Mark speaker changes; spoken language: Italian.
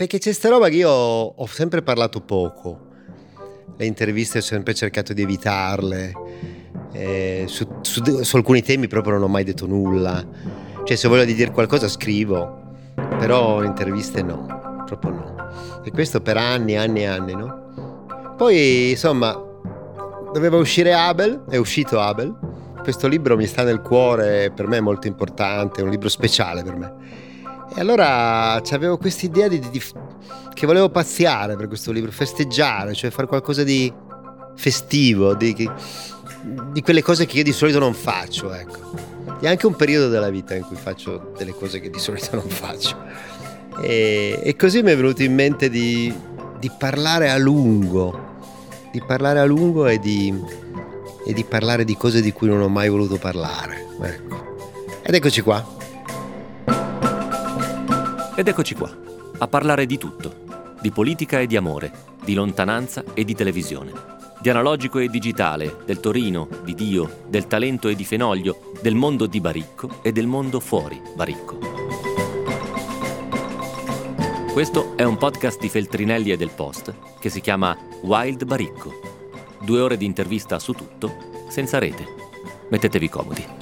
Speaker 1: perché c'è sta roba che io ho sempre parlato poco. Le interviste ho sempre cercato di evitarle. Eh, su, su, su, alcuni temi proprio non ho mai detto nulla. Cioè, se voglio dire qualcosa scrivo, però interviste no, proprio no. E questo per anni, anni e anni, no? Poi, insomma, doveva uscire Abel, è uscito Abel. Questo libro mi sta nel cuore, per me è molto importante, è un libro speciale per me. E allora avevo questa idea di, di, che volevo pazziare per questo libro, festeggiare, cioè fare qualcosa di festivo, di, di quelle cose che io di solito non faccio, ecco. È anche un periodo della vita in cui faccio delle cose che di solito non faccio. E, e così mi è venuto in mente di, di, parlare a lungo, di parlare a lungo e di, e di parlare di cose di cui non ho mai voluto parlare. Ecco. Ed eccoci qua.
Speaker 2: Ed eccoci qua, a parlare di tutto, di politica e di amore, di lontananza e di televisione di analogico e digitale, del Torino, di Dio, del talento e di Fenoglio, del mondo di Baricco e del mondo fuori Baricco. Questo è un podcast di Feltrinelli e del Post che si chiama Wild Baricco. Due ore di intervista su tutto, senza rete. Mettetevi comodi.